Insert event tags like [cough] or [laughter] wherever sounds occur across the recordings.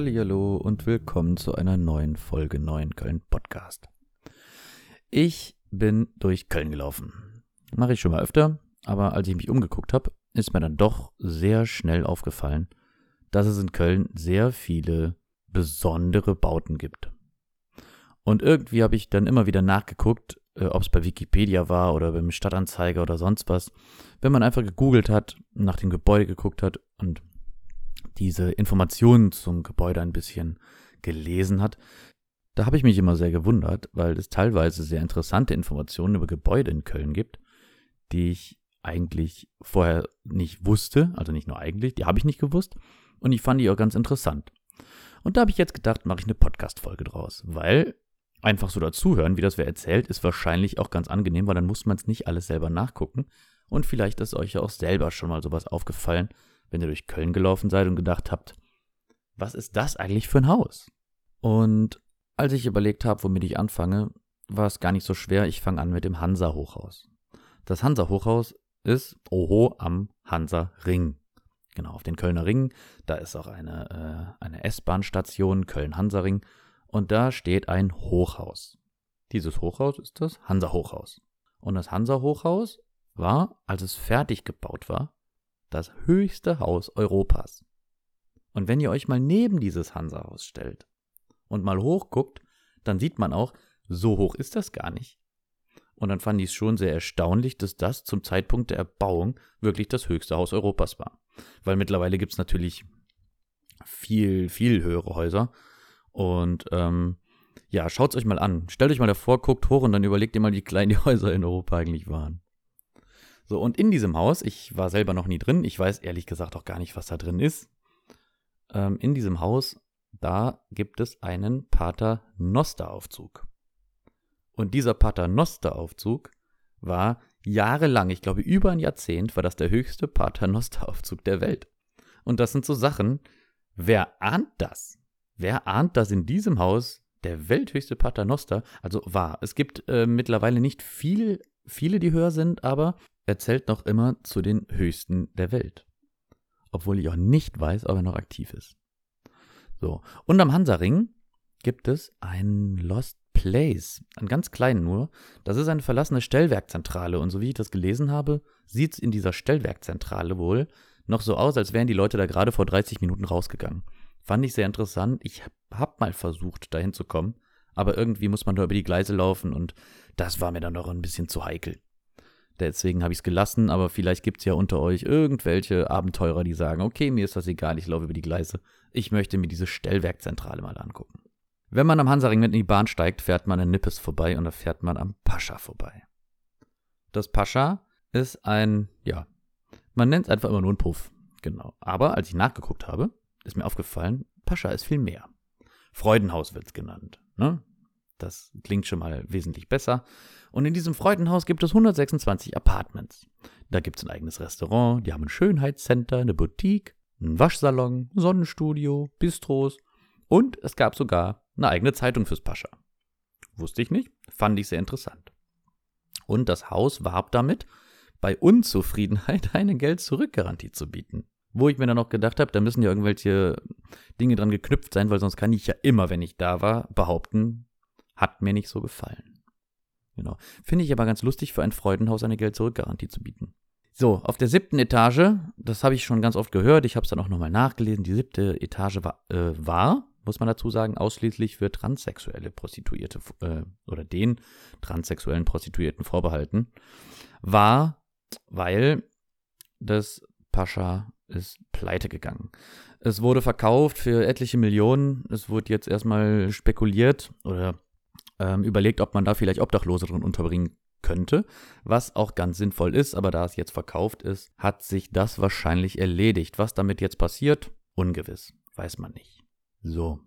Hallo und willkommen zu einer neuen Folge Neuen Köln Podcast. Ich bin durch Köln gelaufen. Mache ich schon mal öfter, aber als ich mich umgeguckt habe, ist mir dann doch sehr schnell aufgefallen, dass es in Köln sehr viele besondere Bauten gibt. Und irgendwie habe ich dann immer wieder nachgeguckt, äh, ob es bei Wikipedia war oder beim Stadtanzeiger oder sonst was. Wenn man einfach gegoogelt hat, nach dem Gebäude geguckt hat und diese Informationen zum Gebäude ein bisschen gelesen hat, da habe ich mich immer sehr gewundert, weil es teilweise sehr interessante Informationen über Gebäude in Köln gibt, die ich eigentlich vorher nicht wusste, also nicht nur eigentlich, die habe ich nicht gewusst und ich fand die auch ganz interessant. Und da habe ich jetzt gedacht, mache ich eine Podcast-Folge draus, weil einfach so dazuhören, wie das wer erzählt, ist wahrscheinlich auch ganz angenehm, weil dann muss man es nicht alles selber nachgucken und vielleicht ist euch ja auch selber schon mal sowas aufgefallen, wenn ihr durch Köln gelaufen seid und gedacht habt, was ist das eigentlich für ein Haus? Und als ich überlegt habe, womit ich anfange, war es gar nicht so schwer. Ich fange an mit dem Hansa-Hochhaus. Das Hansa-Hochhaus ist, oho, am Hansa-Ring. Genau, auf den Kölner Ring. Da ist auch eine, äh, eine S-Bahn-Station, Köln-Hansa-Ring. Und da steht ein Hochhaus. Dieses Hochhaus ist das Hansa-Hochhaus. Und das Hansa-Hochhaus war, als es fertig gebaut war, das höchste Haus Europas. Und wenn ihr euch mal neben dieses Hansa-Haus stellt und mal hochguckt, dann sieht man auch, so hoch ist das gar nicht. Und dann fand ich es schon sehr erstaunlich, dass das zum Zeitpunkt der Erbauung wirklich das höchste Haus Europas war. Weil mittlerweile gibt es natürlich viel, viel höhere Häuser. Und ähm, ja, schaut es euch mal an. Stellt euch mal davor, guckt hoch und dann überlegt ihr mal, wie klein die [laughs] Häuser in Europa eigentlich waren. So, und in diesem Haus, ich war selber noch nie drin, ich weiß ehrlich gesagt auch gar nicht, was da drin ist. Ähm, in diesem Haus, da gibt es einen Pater-Noster-Aufzug. Und dieser Pater-Noster-Aufzug war jahrelang, ich glaube über ein Jahrzehnt, war das der höchste Pater-Noster-Aufzug der Welt. Und das sind so Sachen, wer ahnt das? Wer ahnt, dass in diesem Haus der welthöchste Paternoster, also war. Es gibt äh, mittlerweile nicht viel, viele, die höher sind, aber er zählt noch immer zu den höchsten der Welt. Obwohl ich auch nicht weiß, ob er noch aktiv ist. So. Und am Hansaring gibt es einen Lost Place, einen ganz kleinen nur. Das ist eine verlassene Stellwerkzentrale. Und so wie ich das gelesen habe, sieht es in dieser Stellwerkzentrale wohl noch so aus, als wären die Leute da gerade vor 30 Minuten rausgegangen. Fand ich sehr interessant. Ich habe mal versucht, dahin zu kommen. Aber irgendwie muss man da über die Gleise laufen und das war mir dann noch ein bisschen zu heikel. Deswegen habe ich es gelassen, aber vielleicht gibt es ja unter euch irgendwelche Abenteurer, die sagen, okay, mir ist das egal, ich laufe über die Gleise. Ich möchte mir diese Stellwerkzentrale mal angucken. Wenn man am Hansaring mit in die Bahn steigt, fährt man an Nippes vorbei und da fährt man am Pascha vorbei. Das Pascha ist ein, ja, man nennt es einfach immer nur ein Puff. Genau. Aber als ich nachgeguckt habe, ist mir aufgefallen, Pascha ist viel mehr. Freudenhaus wird es genannt. Ne? Das klingt schon mal wesentlich besser. Und in diesem Freudenhaus gibt es 126 Apartments. Da gibt es ein eigenes Restaurant, die haben ein Schönheitscenter, eine Boutique, einen Waschsalon, Sonnenstudio, Bistros und es gab sogar eine eigene Zeitung fürs Pascha. Wusste ich nicht, fand ich sehr interessant. Und das Haus warb damit, bei Unzufriedenheit [laughs] eine Geld-Zurück-Garantie zu bieten. Wo ich mir dann noch gedacht habe, da müssen ja irgendwelche Dinge dran geknüpft sein, weil sonst kann ich ja immer, wenn ich da war, behaupten, hat mir nicht so gefallen. Genau. Finde ich aber ganz lustig, für ein Freudenhaus eine Geld-Zurück-Garantie zu bieten. So, auf der siebten Etage, das habe ich schon ganz oft gehört, ich habe es dann auch nochmal nachgelesen, die siebte Etage war, äh, war, muss man dazu sagen, ausschließlich für transsexuelle Prostituierte äh, oder den transsexuellen Prostituierten vorbehalten, war, weil das Pascha ist pleite gegangen. Es wurde verkauft für etliche Millionen, es wurde jetzt erstmal spekuliert oder ähm, überlegt, ob man da vielleicht Obdachlose drin unterbringen könnte, was auch ganz sinnvoll ist, aber da es jetzt verkauft ist, hat sich das wahrscheinlich erledigt. Was damit jetzt passiert, ungewiss, weiß man nicht. So,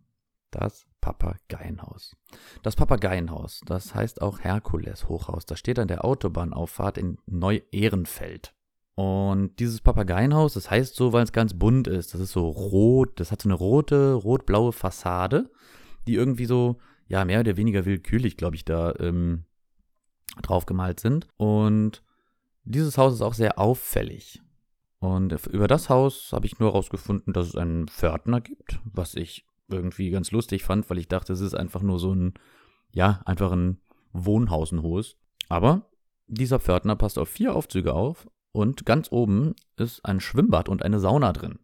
das Papageienhaus. Das Papageienhaus, das heißt auch Herkules Hochhaus, das steht an der Autobahnauffahrt in Neu-Ehrenfeld. Und dieses Papageienhaus, das heißt so, weil es ganz bunt ist. Das ist so rot, das hat so eine rote, rot-blaue Fassade, die irgendwie so ja, mehr oder weniger willkürlich, glaube ich, da ähm, drauf gemalt sind. Und dieses Haus ist auch sehr auffällig. Und über das Haus habe ich nur herausgefunden, dass es einen Pförtner gibt, was ich irgendwie ganz lustig fand, weil ich dachte, es ist einfach nur so ein, ja, einfach ein Wohnhausenhohes. Aber dieser Pförtner passt auf vier Aufzüge auf und ganz oben ist ein Schwimmbad und eine Sauna drin.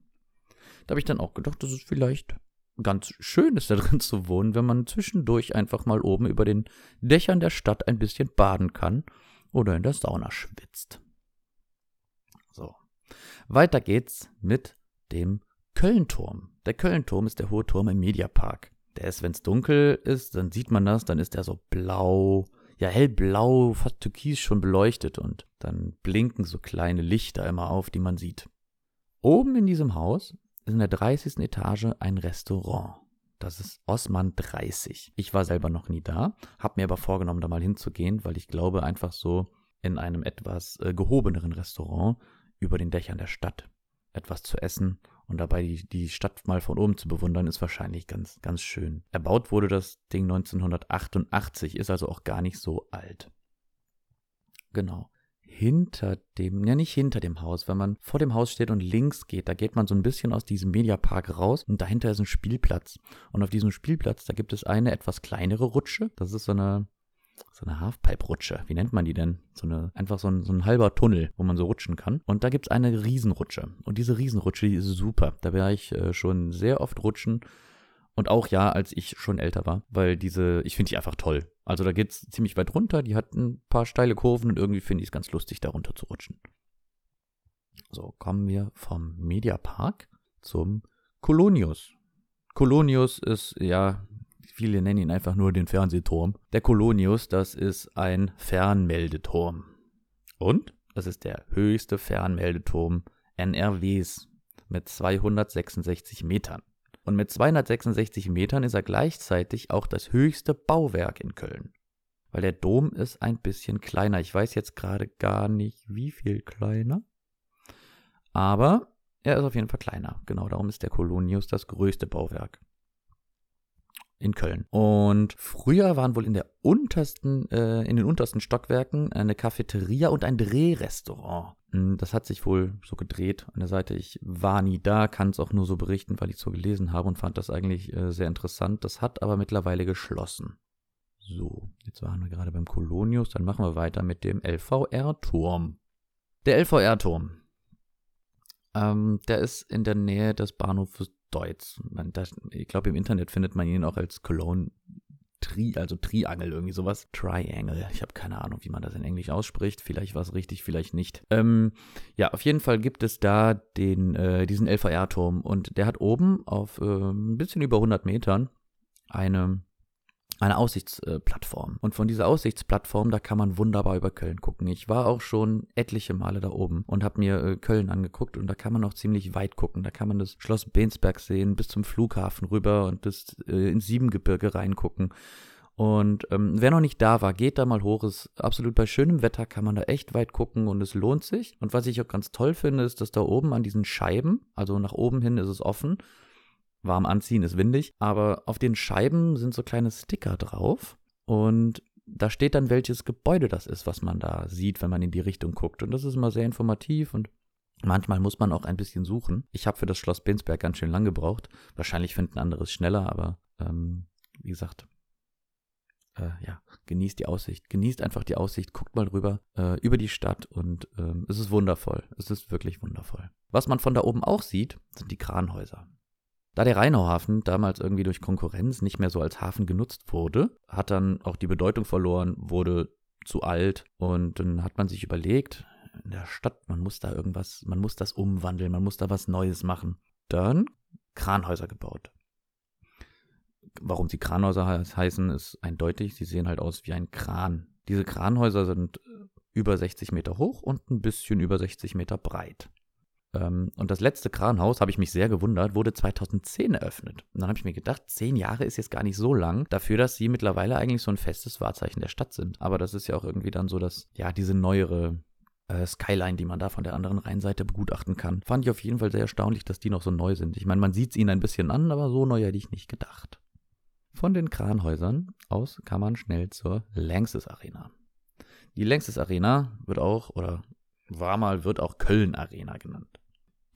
Da habe ich dann auch gedacht, das ist vielleicht ganz schön ist, da drin zu wohnen, wenn man zwischendurch einfach mal oben über den Dächern der Stadt ein bisschen baden kann oder in der Sauna schwitzt. So. Weiter geht's mit dem Kölnturm. Der Kölnturm ist der hohe Turm im Mediapark. Der ist, wenn es dunkel ist, dann sieht man das, dann ist der so blau, ja hellblau, fast türkis schon beleuchtet und dann blinken so kleine Lichter immer auf, die man sieht. Oben in diesem Haus in der 30. Etage ein Restaurant. Das ist Osman 30. Ich war selber noch nie da, habe mir aber vorgenommen, da mal hinzugehen, weil ich glaube, einfach so in einem etwas äh, gehobeneren Restaurant über den Dächern der Stadt etwas zu essen und dabei die, die Stadt mal von oben zu bewundern, ist wahrscheinlich ganz, ganz schön. Erbaut wurde das Ding 1988, ist also auch gar nicht so alt. Genau hinter dem, ja nicht hinter dem Haus, wenn man vor dem Haus steht und links geht, da geht man so ein bisschen aus diesem Mediapark raus und dahinter ist ein Spielplatz. Und auf diesem Spielplatz, da gibt es eine etwas kleinere Rutsche. Das ist so eine, so eine Halfpipe-Rutsche. Wie nennt man die denn? So eine, einfach so ein, so ein halber Tunnel, wo man so rutschen kann. Und da gibt es eine Riesenrutsche. Und diese Riesenrutsche, die ist super. Da wäre ich äh, schon sehr oft rutschen. Und auch ja, als ich schon älter war, weil diese, ich finde die einfach toll. Also da geht es ziemlich weit runter, die hat ein paar steile Kurven und irgendwie finde ich es ganz lustig, da runter zu rutschen. So, kommen wir vom Mediapark zum Kolonius. Kolonius ist, ja, viele nennen ihn einfach nur den Fernsehturm. Der Kolonius, das ist ein Fernmeldeturm. Und das ist der höchste Fernmeldeturm NRWs mit 266 Metern. Und mit 266 Metern ist er gleichzeitig auch das höchste Bauwerk in Köln. Weil der Dom ist ein bisschen kleiner. Ich weiß jetzt gerade gar nicht, wie viel kleiner. Aber er ist auf jeden Fall kleiner. Genau darum ist der Kolonius das größte Bauwerk in Köln. Und früher waren wohl in der untersten, äh, in den untersten Stockwerken eine Cafeteria und ein Drehrestaurant. Hm, das hat sich wohl so gedreht an der Seite. Ich war nie da, kann es auch nur so berichten, weil ich so gelesen habe und fand das eigentlich äh, sehr interessant. Das hat aber mittlerweile geschlossen. So, jetzt waren wir gerade beim Kolonius, dann machen wir weiter mit dem LVR-Turm. Der LVR-Turm. Ähm, der ist in der Nähe des Bahnhofes Deutz. Man, das, ich glaube, im Internet findet man ihn auch als Cologne Tri, also Triangel, irgendwie sowas. Triangle. Ich habe keine Ahnung, wie man das in Englisch ausspricht. Vielleicht war es richtig, vielleicht nicht. Ähm, ja, auf jeden Fall gibt es da den, äh, diesen LVR-Turm und der hat oben auf äh, ein bisschen über 100 Metern eine eine Aussichtsplattform. Und von dieser Aussichtsplattform, da kann man wunderbar über Köln gucken. Ich war auch schon etliche Male da oben und habe mir äh, Köln angeguckt und da kann man auch ziemlich weit gucken. Da kann man das Schloss Bensberg sehen, bis zum Flughafen rüber und bis äh, ins Siebengebirge reingucken. Und ähm, wer noch nicht da war, geht da mal hoch. Ist absolut bei schönem Wetter kann man da echt weit gucken und es lohnt sich. Und was ich auch ganz toll finde, ist, dass da oben an diesen Scheiben, also nach oben hin ist es offen, warm anziehen, ist windig. Aber auf den Scheiben sind so kleine Sticker drauf. Und da steht dann, welches Gebäude das ist, was man da sieht, wenn man in die Richtung guckt. Und das ist immer sehr informativ und manchmal muss man auch ein bisschen suchen. Ich habe für das Schloss Binsberg ganz schön lang gebraucht. Wahrscheinlich finden andere es schneller, aber ähm, wie gesagt, äh, ja, genießt die Aussicht. Genießt einfach die Aussicht, guckt mal rüber äh, über die Stadt und ähm, es ist wundervoll. Es ist wirklich wundervoll. Was man von da oben auch sieht, sind die Kranhäuser. Da der Rheinauhafen damals irgendwie durch Konkurrenz nicht mehr so als Hafen genutzt wurde, hat dann auch die Bedeutung verloren, wurde zu alt und dann hat man sich überlegt, in der Stadt, man muss da irgendwas, man muss das umwandeln, man muss da was Neues machen. Dann Kranhäuser gebaut. Warum sie Kranhäuser heißen, ist eindeutig. Sie sehen halt aus wie ein Kran. Diese Kranhäuser sind über 60 Meter hoch und ein bisschen über 60 Meter breit. Ähm, und das letzte Kranhaus, habe ich mich sehr gewundert, wurde 2010 eröffnet. Und dann habe ich mir gedacht, zehn Jahre ist jetzt gar nicht so lang, dafür, dass sie mittlerweile eigentlich so ein festes Wahrzeichen der Stadt sind. Aber das ist ja auch irgendwie dann so, dass, ja, diese neuere äh, Skyline, die man da von der anderen Rheinseite begutachten kann. Fand ich auf jeden Fall sehr erstaunlich, dass die noch so neu sind. Ich meine, man sieht es ihnen ein bisschen an, aber so neu hätte ich nicht gedacht. Von den Kranhäusern aus kann man schnell zur Längstes Arena. Die Längstes Arena wird auch, oder war mal, wird auch Köln Arena genannt.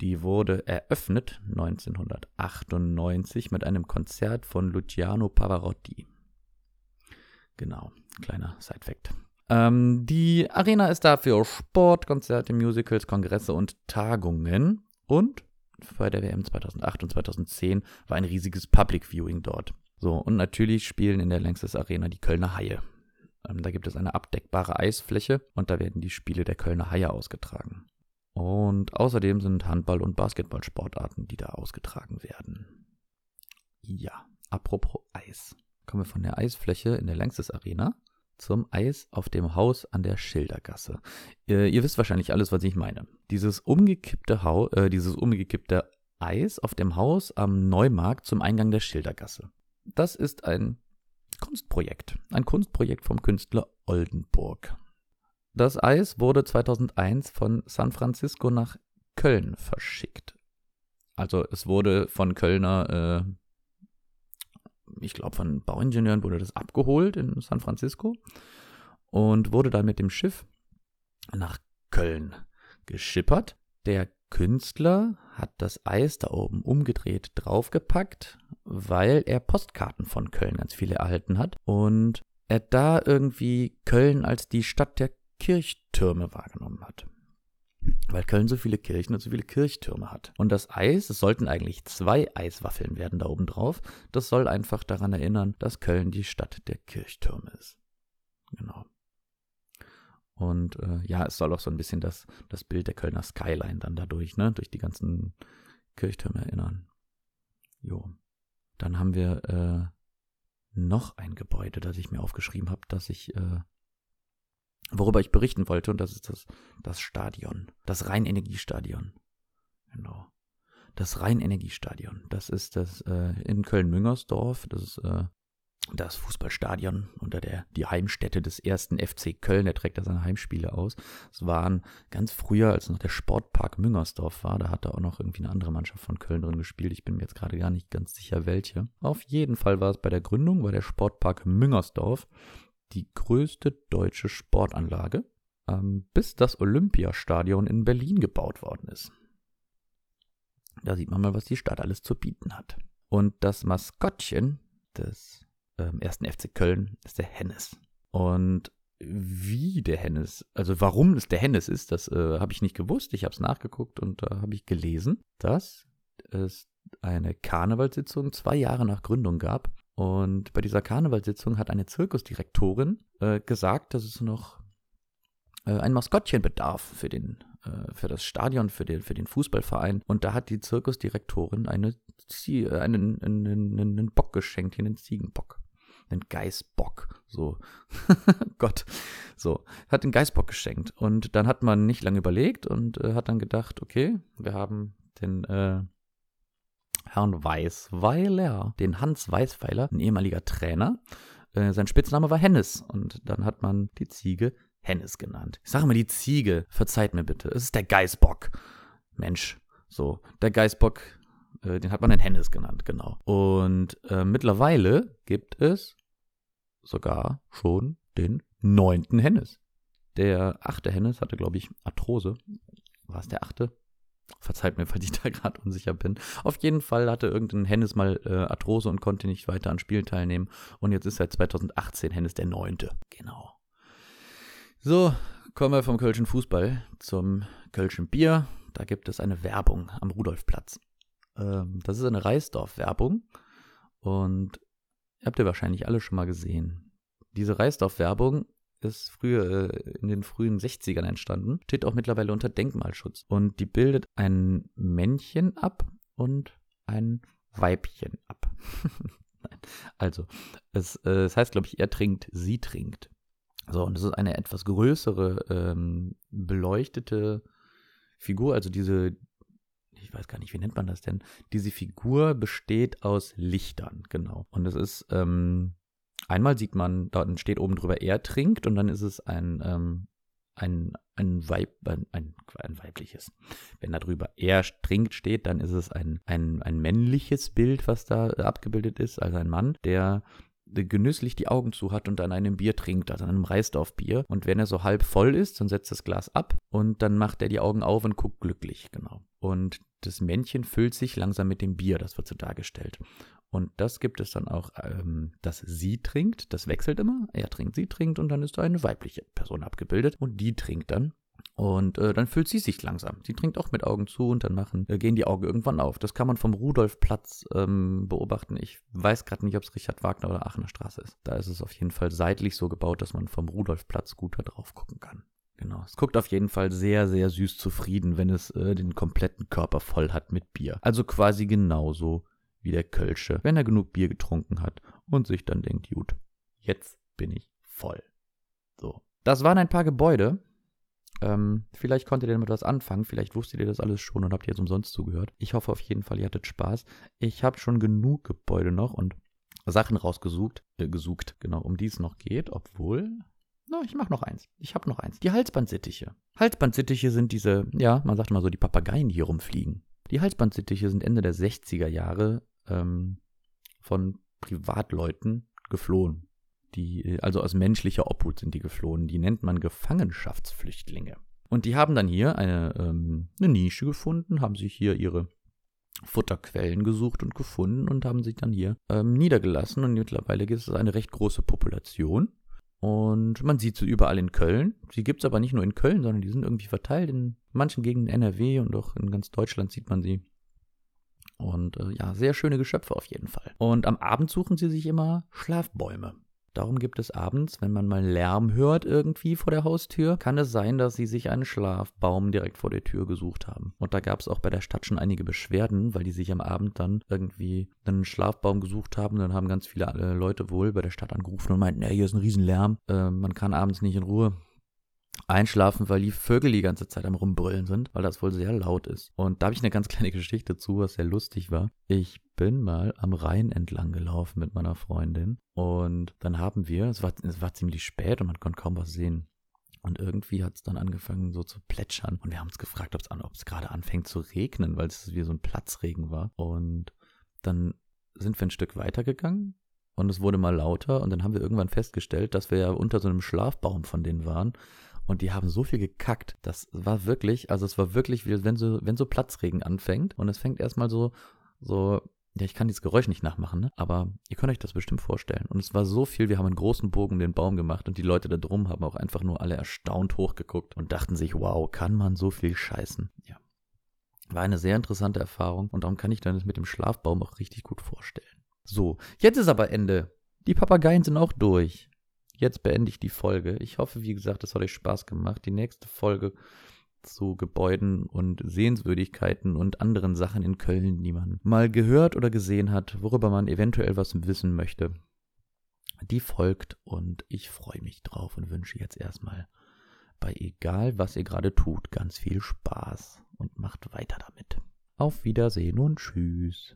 Die wurde eröffnet 1998 mit einem Konzert von Luciano Pavarotti. Genau, kleiner Side-Fact. Ähm, die Arena ist da für Sport, Konzerte, Musicals, Kongresse und Tagungen. Und bei der WM 2008 und 2010 war ein riesiges Public Viewing dort. So, und natürlich spielen in der Längstes Arena die Kölner Haie. Ähm, da gibt es eine abdeckbare Eisfläche und da werden die Spiele der Kölner Haie ausgetragen. Und außerdem sind Handball- und Basketballsportarten, die da ausgetragen werden. Ja, apropos Eis. Kommen wir von der Eisfläche in der Längstes Arena zum Eis auf dem Haus an der Schildergasse. Ihr, ihr wisst wahrscheinlich alles, was ich meine. Dieses umgekippte, Hau, äh, dieses umgekippte Eis auf dem Haus am Neumarkt zum Eingang der Schildergasse. Das ist ein Kunstprojekt. Ein Kunstprojekt vom Künstler Oldenburg. Das Eis wurde 2001 von San Francisco nach Köln verschickt. Also es wurde von Kölner, äh, ich glaube von Bauingenieuren wurde das abgeholt in San Francisco und wurde dann mit dem Schiff nach Köln geschippert. Der Künstler hat das Eis da oben umgedreht draufgepackt, weil er Postkarten von Köln ganz viele erhalten hat und er da irgendwie Köln als die Stadt der Kirchtürme wahrgenommen hat. Weil Köln so viele Kirchen und so viele Kirchtürme hat. Und das Eis, es sollten eigentlich zwei Eiswaffeln werden da oben drauf, das soll einfach daran erinnern, dass Köln die Stadt der Kirchtürme ist. Genau. Und äh, ja, es soll auch so ein bisschen das, das Bild der Kölner Skyline dann dadurch, ne, durch die ganzen Kirchtürme erinnern. Jo. Dann haben wir äh, noch ein Gebäude, das ich mir aufgeschrieben habe, das ich äh, worüber ich berichten wollte, und das ist das, das Stadion, das Rheinenergiestadion. Genau. Das Rheinenergiestadion. Das ist das äh, in Köln-Müngersdorf. Das ist äh, das Fußballstadion unter der die Heimstätte des ersten FC Köln. Der trägt da seine Heimspiele aus. Es waren ganz früher, als noch der Sportpark Müngersdorf war, da hat da auch noch irgendwie eine andere Mannschaft von Köln drin gespielt. Ich bin mir jetzt gerade gar nicht ganz sicher, welche. Auf jeden Fall war es bei der Gründung, war der Sportpark Müngersdorf die größte deutsche Sportanlage, ähm, bis das Olympiastadion in Berlin gebaut worden ist. Da sieht man mal, was die Stadt alles zu bieten hat. Und das Maskottchen des ähm, ersten FC Köln ist der Hennes. Und wie der Hennes, also warum es der Hennes ist, das äh, habe ich nicht gewusst. Ich habe es nachgeguckt und da äh, habe ich gelesen, dass es eine Karnevalssitzung zwei Jahre nach Gründung gab und bei dieser Karnevalssitzung hat eine Zirkusdirektorin äh, gesagt, dass es noch äh, ein Maskottchen bedarf für den äh, für das Stadion, für den, für den Fußballverein. Und da hat die Zirkusdirektorin eine, Zie äh, einen, einen, einen Bock geschenkt, hier einen Ziegenbock. Einen Geißbock. So. [laughs] Gott. So. Hat den Geißbock geschenkt. Und dann hat man nicht lange überlegt und äh, hat dann gedacht, okay, wir haben den, äh, Herrn Weißweiler, den Hans Weißweiler, ein ehemaliger Trainer. Äh, sein Spitzname war Hennes und dann hat man die Ziege Hennes genannt. Ich sage mal die Ziege, verzeiht mir bitte, es ist der Geißbock. Mensch, so, der Geißbock, äh, den hat man den Hennes genannt, genau. Und äh, mittlerweile gibt es sogar schon den neunten Hennes. Der achte Hennes hatte, glaube ich, Arthrose. War es der achte? Verzeiht mir, [laughs] falls ich da gerade unsicher bin. Auf jeden Fall hatte irgendein Hennis mal äh, Arthrose und konnte nicht weiter an Spielen teilnehmen. Und jetzt ist seit 2018 Hennis der Neunte. Genau. So, kommen wir vom Kölschen Fußball zum Kölschen Bier. Da gibt es eine Werbung am Rudolfplatz. Ähm, das ist eine Reisdorf-Werbung. Und habt ihr wahrscheinlich alle schon mal gesehen. Diese Reisdorf-Werbung ist früher äh, in den frühen 60ern entstanden, steht auch mittlerweile unter Denkmalschutz. Und die bildet ein Männchen ab und ein Weibchen ab. [laughs] also, es, äh, es heißt, glaube ich, er trinkt, sie trinkt. So, und es ist eine etwas größere, ähm, beleuchtete Figur, also diese, ich weiß gar nicht, wie nennt man das denn? Diese Figur besteht aus Lichtern, genau. Und es ist, ähm, Einmal sieht man, da steht oben drüber, er trinkt und dann ist es ein, ähm, ein, ein, Weib, ein, ein, ein, weibliches. Wenn da drüber er trinkt steht, dann ist es ein, ein, ein männliches Bild, was da abgebildet ist, also ein Mann, der genüsslich die Augen zu hat und an einem Bier trinkt, also an einem Reisdorfbier. Und wenn er so halb voll ist, dann setzt das Glas ab und dann macht er die Augen auf und guckt glücklich, genau. Und das Männchen füllt sich langsam mit dem Bier, das wird so dargestellt. Und das gibt es dann auch, ähm, dass sie trinkt, das wechselt immer. Er trinkt, sie trinkt und dann ist da eine weibliche Person abgebildet und die trinkt dann. Und äh, dann füllt sie sich langsam. Sie trinkt auch mit Augen zu und dann machen, äh, gehen die Augen irgendwann auf. Das kann man vom Rudolfplatz ähm, beobachten. Ich weiß gerade nicht, ob es Richard Wagner oder Aachener Straße ist. Da ist es auf jeden Fall seitlich so gebaut, dass man vom Rudolfplatz gut da drauf gucken kann. Genau. Es guckt auf jeden Fall sehr, sehr süß zufrieden, wenn es äh, den kompletten Körper voll hat mit Bier. Also quasi genauso wie der Kölsche, wenn er genug Bier getrunken hat und sich dann denkt, gut, jetzt bin ich voll. So. Das waren ein paar Gebäude. Ähm, vielleicht konntet ihr damit was anfangen, vielleicht wusstet ihr das alles schon und habt jetzt umsonst zugehört. Ich hoffe auf jeden Fall, ihr hattet Spaß. Ich habe schon genug Gebäude noch und Sachen rausgesucht, äh, gesucht, genau, um die es noch geht, obwohl, na, ich mache noch eins. Ich habe noch eins. Die Halsbandsittiche. Halsbandsittiche sind diese, ja, man sagt immer so, die Papageien, die hier rumfliegen. Die Halsbandsittiche sind Ende der 60er Jahre ähm, von Privatleuten geflohen. Die, also aus menschlicher Obhut sind die geflohen. Die nennt man Gefangenschaftsflüchtlinge. Und die haben dann hier eine, ähm, eine Nische gefunden, haben sich hier ihre Futterquellen gesucht und gefunden und haben sich dann hier ähm, niedergelassen. Und mittlerweile gibt es eine recht große Population. Und man sieht sie überall in Köln. Sie gibt es aber nicht nur in Köln, sondern die sind irgendwie verteilt in manchen Gegenden NRW und auch in ganz Deutschland sieht man sie. Und äh, ja, sehr schöne Geschöpfe auf jeden Fall. Und am Abend suchen sie sich immer Schlafbäume. Darum gibt es abends, wenn man mal Lärm hört irgendwie vor der Haustür, kann es sein, dass sie sich einen Schlafbaum direkt vor der Tür gesucht haben. Und da gab es auch bei der Stadt schon einige Beschwerden, weil die sich am Abend dann irgendwie einen Schlafbaum gesucht haben. Dann haben ganz viele äh, Leute wohl bei der Stadt angerufen und meinten, ja, hier ist ein Riesenlärm, äh, man kann abends nicht in Ruhe einschlafen, weil die Vögel die ganze Zeit am Rumbrüllen sind, weil das wohl sehr laut ist. Und da habe ich eine ganz kleine Geschichte zu, was sehr lustig war. Ich bin mal am Rhein entlang gelaufen mit meiner Freundin und dann haben wir, es war, es war ziemlich spät und man konnte kaum was sehen. Und irgendwie hat es dann angefangen so zu plätschern. Und wir haben uns gefragt, ob es gerade anfängt zu regnen, weil es wie so ein Platzregen war. Und dann sind wir ein Stück weitergegangen und es wurde mal lauter. Und dann haben wir irgendwann festgestellt, dass wir ja unter so einem Schlafbaum von denen waren. Und die haben so viel gekackt. Das war wirklich, also es war wirklich, wie wenn so, wenn so Platzregen anfängt. Und es fängt erstmal so, so, ja, ich kann dieses Geräusch nicht nachmachen, ne? aber ihr könnt euch das bestimmt vorstellen. Und es war so viel, wir haben einen großen Bogen den Baum gemacht und die Leute da drum haben auch einfach nur alle erstaunt hochgeguckt und dachten sich, wow, kann man so viel scheißen? Ja. War eine sehr interessante Erfahrung und darum kann ich dann das mit dem Schlafbaum auch richtig gut vorstellen. So, jetzt ist aber Ende. Die Papageien sind auch durch jetzt beende ich die Folge. Ich hoffe, wie gesagt, es hat euch Spaß gemacht. Die nächste Folge zu Gebäuden und Sehenswürdigkeiten und anderen Sachen in Köln, die man mal gehört oder gesehen hat, worüber man eventuell was wissen möchte. Die folgt und ich freue mich drauf und wünsche jetzt erstmal bei egal was ihr gerade tut, ganz viel Spaß und macht weiter damit. Auf Wiedersehen und tschüss.